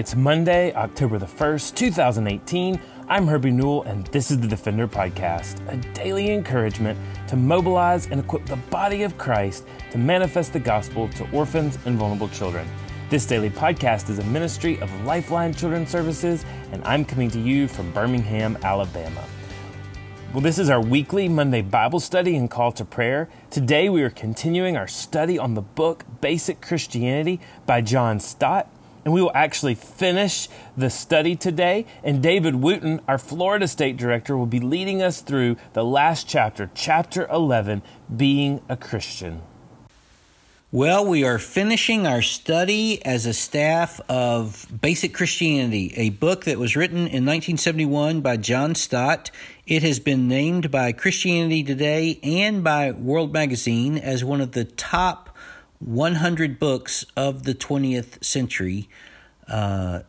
It's Monday, October the 1st, 2018. I'm Herbie Newell, and this is the Defender Podcast, a daily encouragement to mobilize and equip the body of Christ to manifest the gospel to orphans and vulnerable children. This daily podcast is a ministry of Lifeline Children's Services, and I'm coming to you from Birmingham, Alabama. Well, this is our weekly Monday Bible study and call to prayer. Today we are continuing our study on the book Basic Christianity by John Stott. And we will actually finish the study today. And David Wooten, our Florida State Director, will be leading us through the last chapter, chapter 11, Being a Christian. Well, we are finishing our study as a staff of Basic Christianity, a book that was written in 1971 by John Stott. It has been named by Christianity Today and by World Magazine as one of the top 100 books of the 20th century. Uh,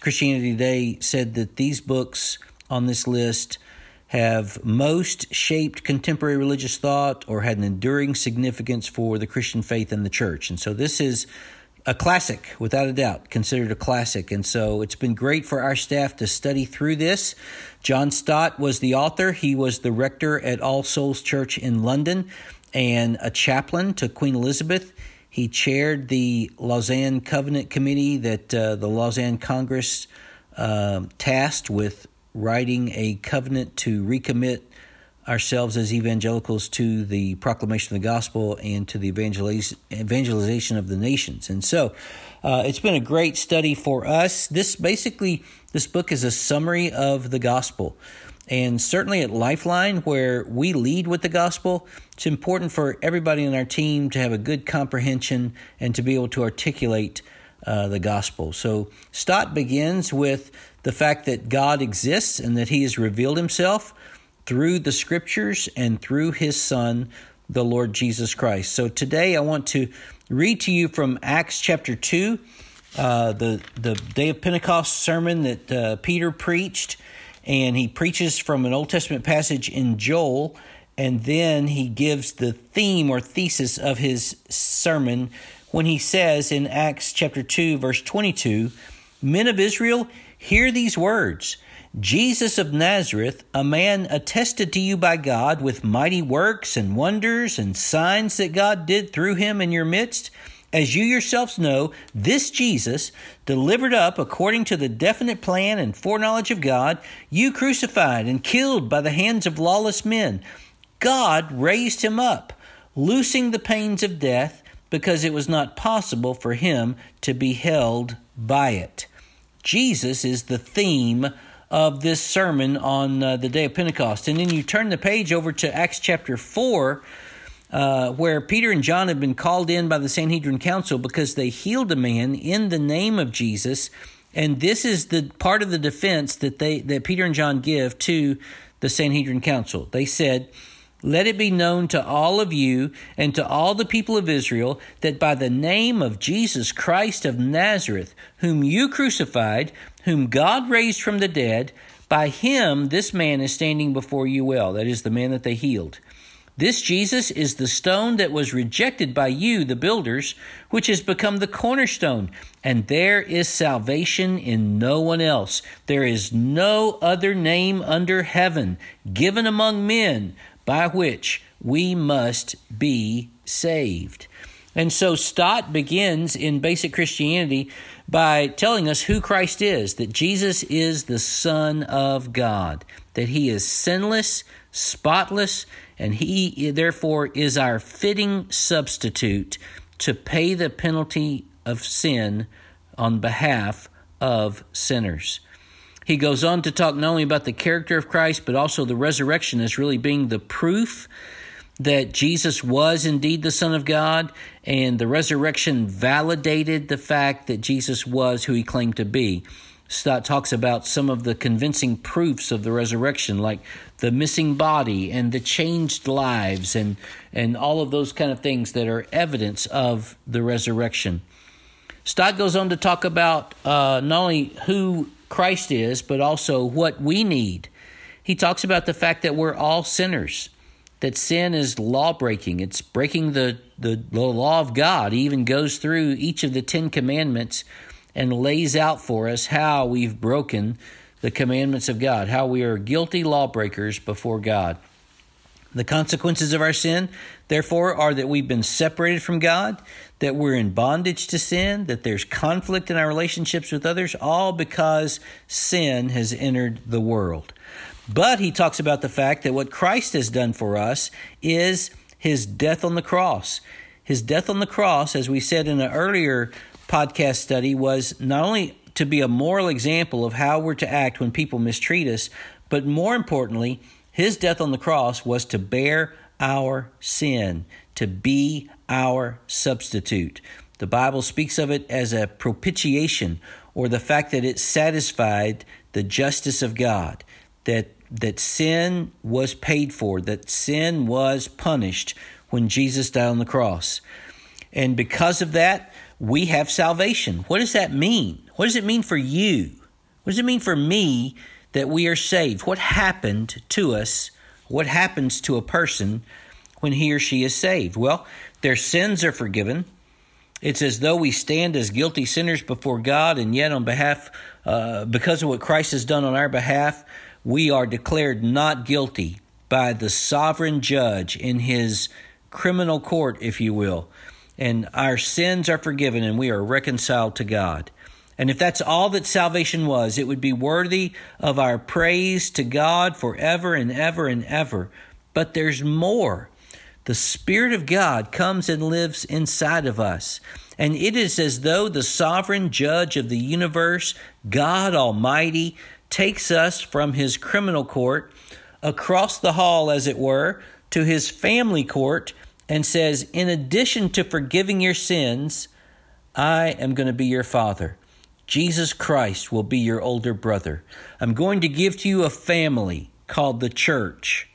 Christianity Today said that these books on this list have most shaped contemporary religious thought or had an enduring significance for the Christian faith and the church. And so this is a classic, without a doubt, considered a classic. And so it's been great for our staff to study through this. John Stott was the author, he was the rector at All Souls Church in London and a chaplain to Queen Elizabeth. He chaired the Lausanne Covenant Committee that uh, the Lausanne Congress uh, tasked with writing a covenant to recommit ourselves as evangelicals to the proclamation of the gospel and to the evangelization of the nations. And so uh, it's been a great study for us. This basically, this book is a summary of the gospel. And certainly at Lifeline, where we lead with the gospel, it's important for everybody in our team to have a good comprehension and to be able to articulate uh, the gospel. So Stott begins with the fact that God exists and that He has revealed Himself through the scriptures and through His Son, the Lord Jesus Christ. So today I want to read to you from Acts chapter 2, uh, the, the day of Pentecost sermon that uh, Peter preached and he preaches from an Old Testament passage in Joel, and then he gives the theme or thesis of his sermon when he says in Acts chapter 2, verse 22 Men of Israel, hear these words. Jesus of Nazareth, a man attested to you by God with mighty works and wonders and signs that God did through him in your midst as you yourselves know, this Jesus, delivered up according to the definite plan and foreknowledge of God, you crucified and killed by the hands of lawless men. God raised him up, loosing the pains of death, because it was not possible for him to be held by it. Jesus is the theme of this sermon on uh, the day of Pentecost. And then you turn the page over to Acts chapter 4 uh, where Peter and John have been called in by the Sanhedrin Council because they healed a man in the name of Jesus. And this is the part of the defense that they that Peter and John give to the Sanhedrin Council. They said, let it be known to all of you and to all the people of Israel that by the name of Jesus Christ of Nazareth, whom you crucified, whom God raised from the dead, by him this man is standing before you well. That is the man that they healed. This Jesus is the stone that was rejected by you, the builders, which has become the cornerstone. And there is salvation in no one else. There is no other name under heaven given among men by which we must be saved. And so Stott begins in basic Christianity by telling us who Christ is that Jesus is the Son of God, that he is sinless, spotless, and he therefore is our fitting substitute to pay the penalty of sin on behalf of sinners. He goes on to talk not only about the character of Christ, but also the resurrection as really being the proof that Jesus was indeed the Son of God, and the resurrection validated the fact that Jesus was who he claimed to be. Stott talks about some of the convincing proofs of the resurrection, like the missing body and the changed lives, and, and all of those kind of things that are evidence of the resurrection. Stott goes on to talk about uh, not only who Christ is, but also what we need. He talks about the fact that we're all sinners, that sin is law breaking, it's breaking the, the, the law of God. He even goes through each of the Ten Commandments and lays out for us how we've broken the commandments of God, how we are guilty lawbreakers before God. The consequences of our sin, therefore, are that we've been separated from God, that we're in bondage to sin, that there's conflict in our relationships with others, all because sin has entered the world. But he talks about the fact that what Christ has done for us is his death on the cross. His death on the cross, as we said in an earlier podcast study, was not only to be a moral example of how we're to act when people mistreat us, but more importantly, his death on the cross was to bear our sin, to be our substitute. The Bible speaks of it as a propitiation, or the fact that it satisfied the justice of God, that, that sin was paid for, that sin was punished when Jesus died on the cross. And because of that, we have salvation. What does that mean? What does it mean for you? What does it mean for me that we are saved. What happened to us? What happens to a person when he or she is saved? Well, their sins are forgiven. It's as though we stand as guilty sinners before God, and yet, on behalf, uh, because of what Christ has done on our behalf, we are declared not guilty by the sovereign judge in his criminal court, if you will. And our sins are forgiven, and we are reconciled to God. And if that's all that salvation was, it would be worthy of our praise to God forever and ever and ever. But there's more. The Spirit of God comes and lives inside of us. And it is as though the sovereign judge of the universe, God Almighty, takes us from his criminal court across the hall, as it were, to his family court and says, In addition to forgiving your sins, I am going to be your father. Jesus Christ will be your older brother. I'm going to give to you a family called the church,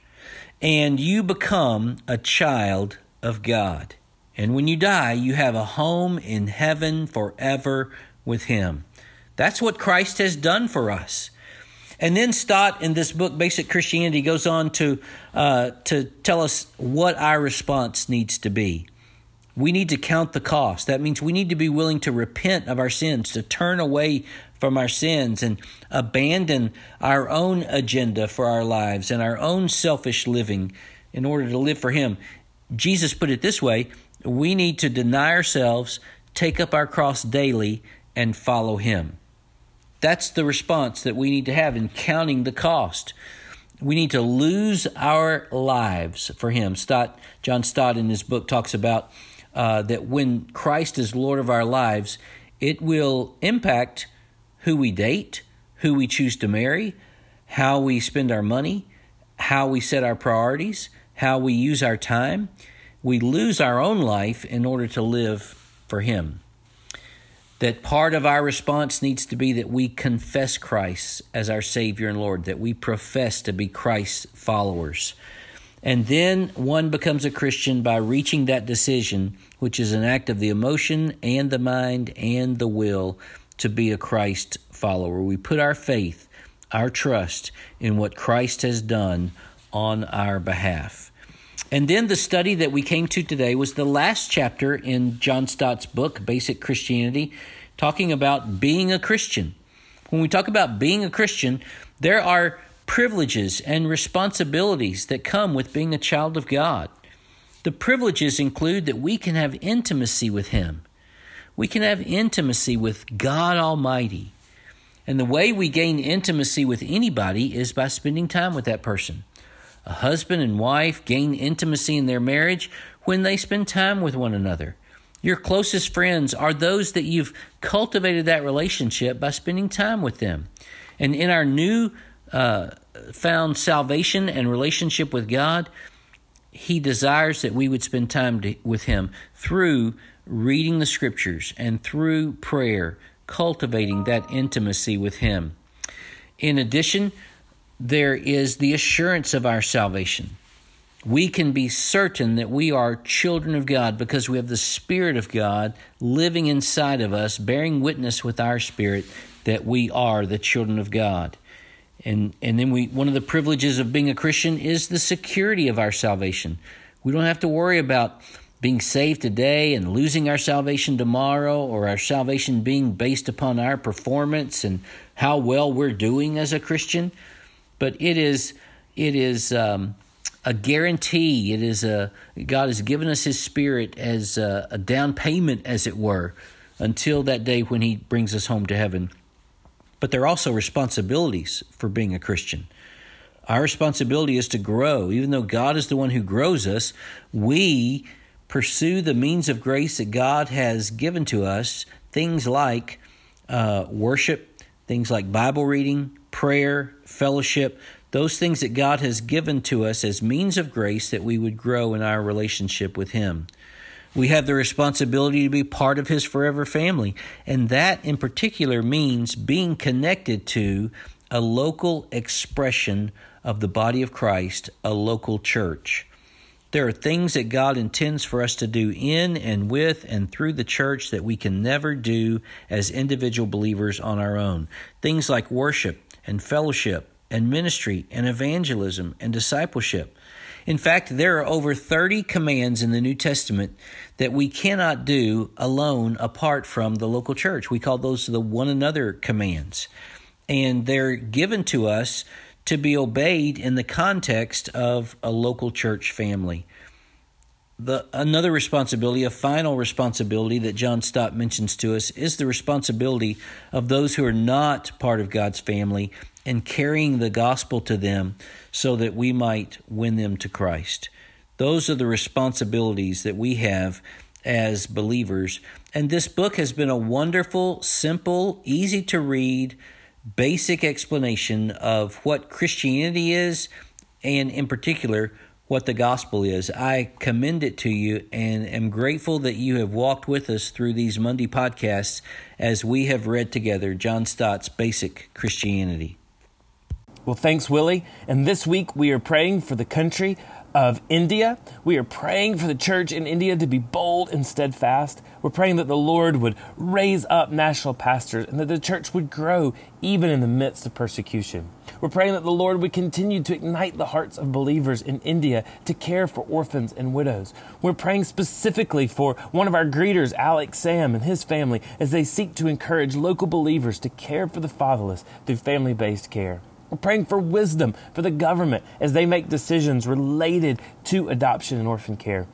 and you become a child of God. And when you die, you have a home in heaven forever with Him. That's what Christ has done for us. And then Stott in this book, Basic Christianity, goes on to uh, to tell us what our response needs to be we need to count the cost. That means we need to be willing to repent of our sins, to turn away from our sins and abandon our own agenda for our lives and our own selfish living in order to live for Him. Jesus put it this way we need to deny ourselves, take up our cross daily, and follow Him. That's the response that we need to have in counting the cost. We need to lose our lives for Him. Stott, John Stott in his book talks about uh, that when Christ is Lord of our lives, it will impact who we date, who we choose to marry, how we spend our money, how we set our priorities, how we use our time. We lose our own life in order to live for Him. That part of our response needs to be that we confess Christ as our Savior and Lord, that we profess to be Christ's followers. And then one becomes a Christian by reaching that decision, which is an act of the emotion and the mind and the will to be a Christ follower. We put our faith, our trust in what Christ has done on our behalf. And then the study that we came to today was the last chapter in John Stott's book, Basic Christianity, talking about being a Christian. When we talk about being a Christian, there are privileges and responsibilities that come with being a child of God. The privileges include that we can have intimacy with Him. We can have intimacy with God Almighty. And the way we gain intimacy with anybody is by spending time with that person. A husband and wife gain intimacy in their marriage when they spend time with one another. Your closest friends are those that you've cultivated that relationship by spending time with them. And in our new uh, found salvation and relationship with God, He desires that we would spend time to, with Him through reading the Scriptures and through prayer, cultivating that intimacy with Him. In addition, there is the assurance of our salvation. We can be certain that we are children of God because we have the Spirit of God living inside of us, bearing witness with our spirit that we are the children of God. And and then we one of the privileges of being a Christian is the security of our salvation. We don't have to worry about being saved today and losing our salvation tomorrow, or our salvation being based upon our performance and how well we're doing as a Christian. But it is it is um, a guarantee. It is a God has given us His Spirit as a, a down payment, as it were, until that day when He brings us home to heaven. But there are also responsibilities for being a Christian. Our responsibility is to grow. Even though God is the one who grows us, we pursue the means of grace that God has given to us, things like uh, worship, things like Bible reading, prayer, fellowship, those things that God has given to us as means of grace that we would grow in our relationship with Him. We have the responsibility to be part of His forever family, and that in particular means being connected to a local expression of the body of Christ, a local church. There are things that God intends for us to do in and with and through the church that we can never do as individual believers on our own. Things like worship and fellowship and ministry and evangelism and discipleship. In fact, there are over 30 commands in the New Testament that we cannot do alone apart from the local church. We call those the one another commands. And they're given to us to be obeyed in the context of a local church family. The, another responsibility, a final responsibility that John Stott mentions to us, is the responsibility of those who are not part of God's family and carrying the gospel to them so that we might win them to Christ. Those are the responsibilities that we have as believers. And this book has been a wonderful, simple, easy to read, basic explanation of what Christianity is, and in particular, what the gospel is. I commend it to you and am grateful that you have walked with us through these Monday podcasts as we have read together John Stott's Basic Christianity. Well, thanks, Willie. And this week we are praying for the country of India. We are praying for the church in India to be bold and steadfast. We're praying that the Lord would raise up national pastors and that the church would grow even in the midst of persecution. We're praying that the Lord would continue to ignite the hearts of believers in India to care for orphans and widows. We're praying specifically for one of our greeters, Alex Sam, and his family as they seek to encourage local believers to care for the fatherless through family based care. We're praying for wisdom for the government as they make decisions related to adoption and orphan care.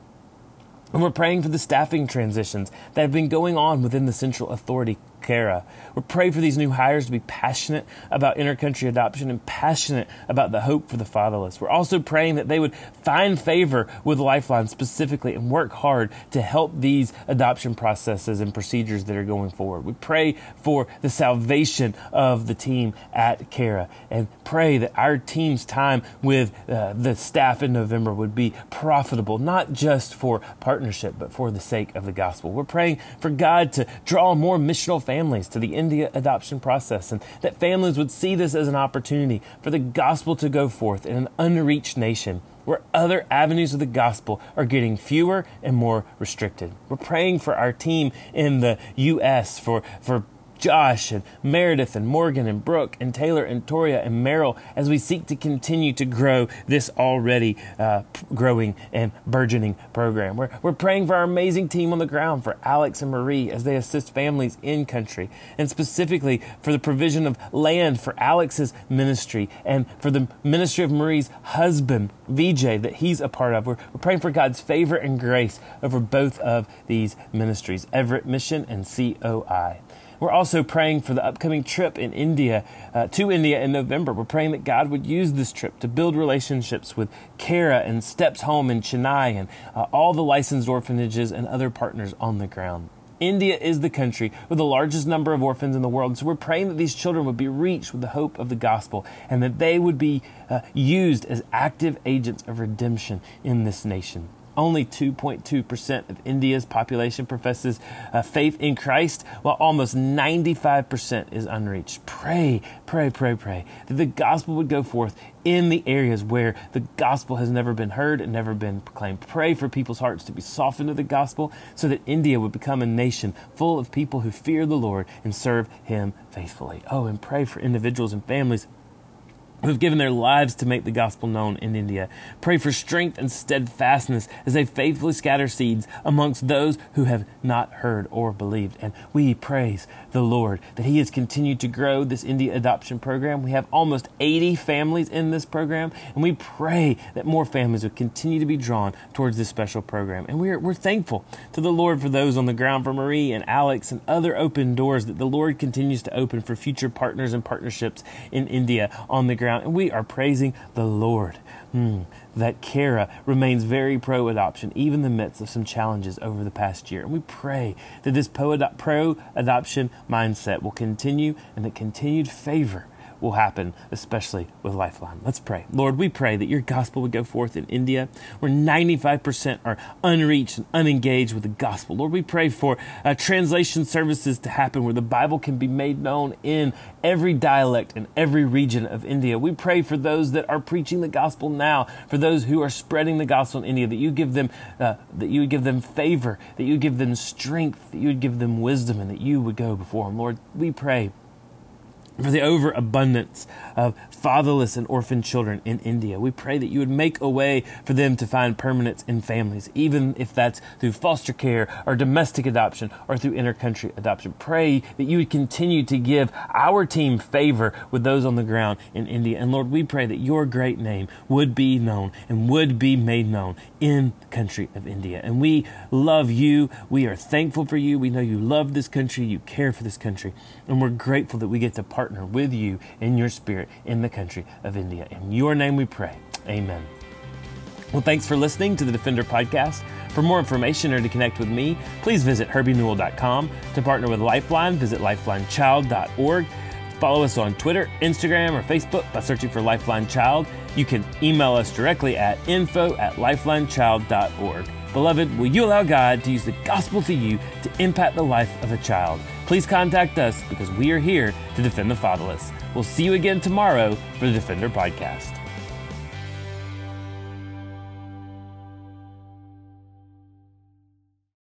And we're praying for the staffing transitions that have been going on within the Central Authority CARA. We're praying for these new hires to be passionate about intercountry adoption and passionate about the hope for the fatherless. We're also praying that they would find favor with Lifeline specifically and work hard to help these adoption processes and procedures that are going forward. We pray for the salvation of the team at CARA and pray that our team's time with uh, the staff in November would be profitable, not just for partnership, but for the sake of the gospel. We're praying for God to draw more missional families families to the India adoption process, and that families would see this as an opportunity for the gospel to go forth in an unreached nation where other avenues of the gospel are getting fewer and more restricted. We're praying for our team in the U.S. for, for Josh and Meredith and Morgan and Brooke and Taylor and Toria and Merrill as we seek to continue to grow this already uh, growing and burgeoning program. We're, we're praying for our amazing team on the ground, for Alex and Marie as they assist families in country, and specifically for the provision of land for Alex's ministry and for the ministry of Marie's husband, VJ, that he's a part of. We're, we're praying for God's favor and grace over both of these ministries, Everett Mission and COI. We're also praying for the upcoming trip in India, uh, to India in November. We're praying that God would use this trip to build relationships with CARA and Steps Home in Chennai and uh, all the licensed orphanages and other partners on the ground. India is the country with the largest number of orphans in the world. So we're praying that these children would be reached with the hope of the gospel and that they would be uh, used as active agents of redemption in this nation. Only 2.2% of India's population professes uh, faith in Christ, while almost 95% is unreached. Pray, pray, pray, pray that the gospel would go forth in the areas where the gospel has never been heard and never been proclaimed. Pray for people's hearts to be softened to the gospel so that India would become a nation full of people who fear the Lord and serve Him faithfully. Oh, and pray for individuals and families who have given their lives to make the gospel known in India. Pray for strength and steadfastness as they faithfully scatter seeds amongst those who have not heard or believed. And we praise the Lord that He has continued to grow this India adoption program. We have almost 80 families in this program, and we pray that more families will continue to be drawn towards this special program. And we're, we're thankful to the Lord for those on the ground, for Marie and Alex and other open doors that the Lord continues to open for future partners and partnerships in India on the ground and we are praising the Lord. Mm, that CARA remains very pro adoption, even in the midst of some challenges over the past year. And we pray that this pro adoption mindset will continue and that continued favor will happen, especially with Lifeline. Let's pray. Lord, we pray that your gospel would go forth in India, where 95% are unreached and unengaged with the gospel. Lord, we pray for uh, translation services to happen where the Bible can be made known in every dialect and every region of India. We pray for those that are preaching the gospel now, for those who are spreading the gospel in India, that you give them uh, that you would give them favor, that you would give them strength, that you would give them wisdom, and that you would go before them. Lord, we pray for the overabundance of fatherless and orphan children in India. We pray that you would make a way for them to find permanence in families, even if that's through foster care or domestic adoption or through intercountry adoption. Pray that you would continue to give our team favor with those on the ground in India. And Lord, we pray that your great name would be known and would be made known in the country of India. And we love you. We are thankful for you. We know you love this country, you care for this country, and we're grateful that we get to partner partner with you in your spirit in the country of India. In your name we pray. Amen. Well, thanks for listening to the Defender Podcast. For more information or to connect with me, please visit herbienewell.com. To partner with Lifeline, visit lifelinechild.org. Follow us on Twitter, Instagram, or Facebook by searching for Lifeline Child. You can email us directly at info at lifelinechild.org. Beloved, will you allow God to use the gospel to you to impact the life of a child? Please contact us because we are here to defend the fatherless. We'll see you again tomorrow for the Defender Podcast.